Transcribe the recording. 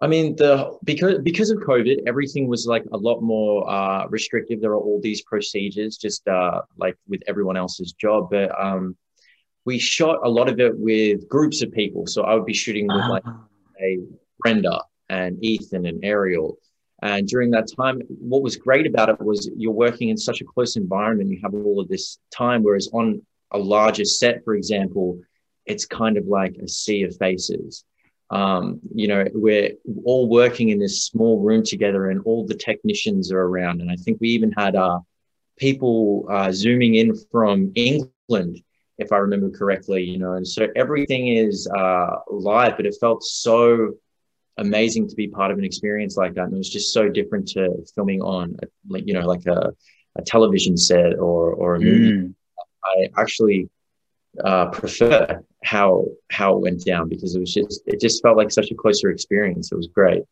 I mean, the because because of COVID, everything was like a lot more uh, restrictive. There are all these procedures, just uh, like with everyone else's job. But um, we shot a lot of it with groups of people. So I would be shooting with like Ah, a Brenda and Ethan and Ariel. And during that time, what was great about it was you're working in such a close environment. You have all of this time, whereas on a larger set, for example, it's kind of like a sea of faces. Um, you know, we're all working in this small room together, and all the technicians are around. And I think we even had uh, people uh, zooming in from England, if I remember correctly. You know, and so everything is uh, live, but it felt so amazing to be part of an experience like that. And it was just so different to filming on, like you know, like a, a television set or or a movie. mm. I actually uh, prefer how how it went down because it was just it just felt like such a closer experience. It was great.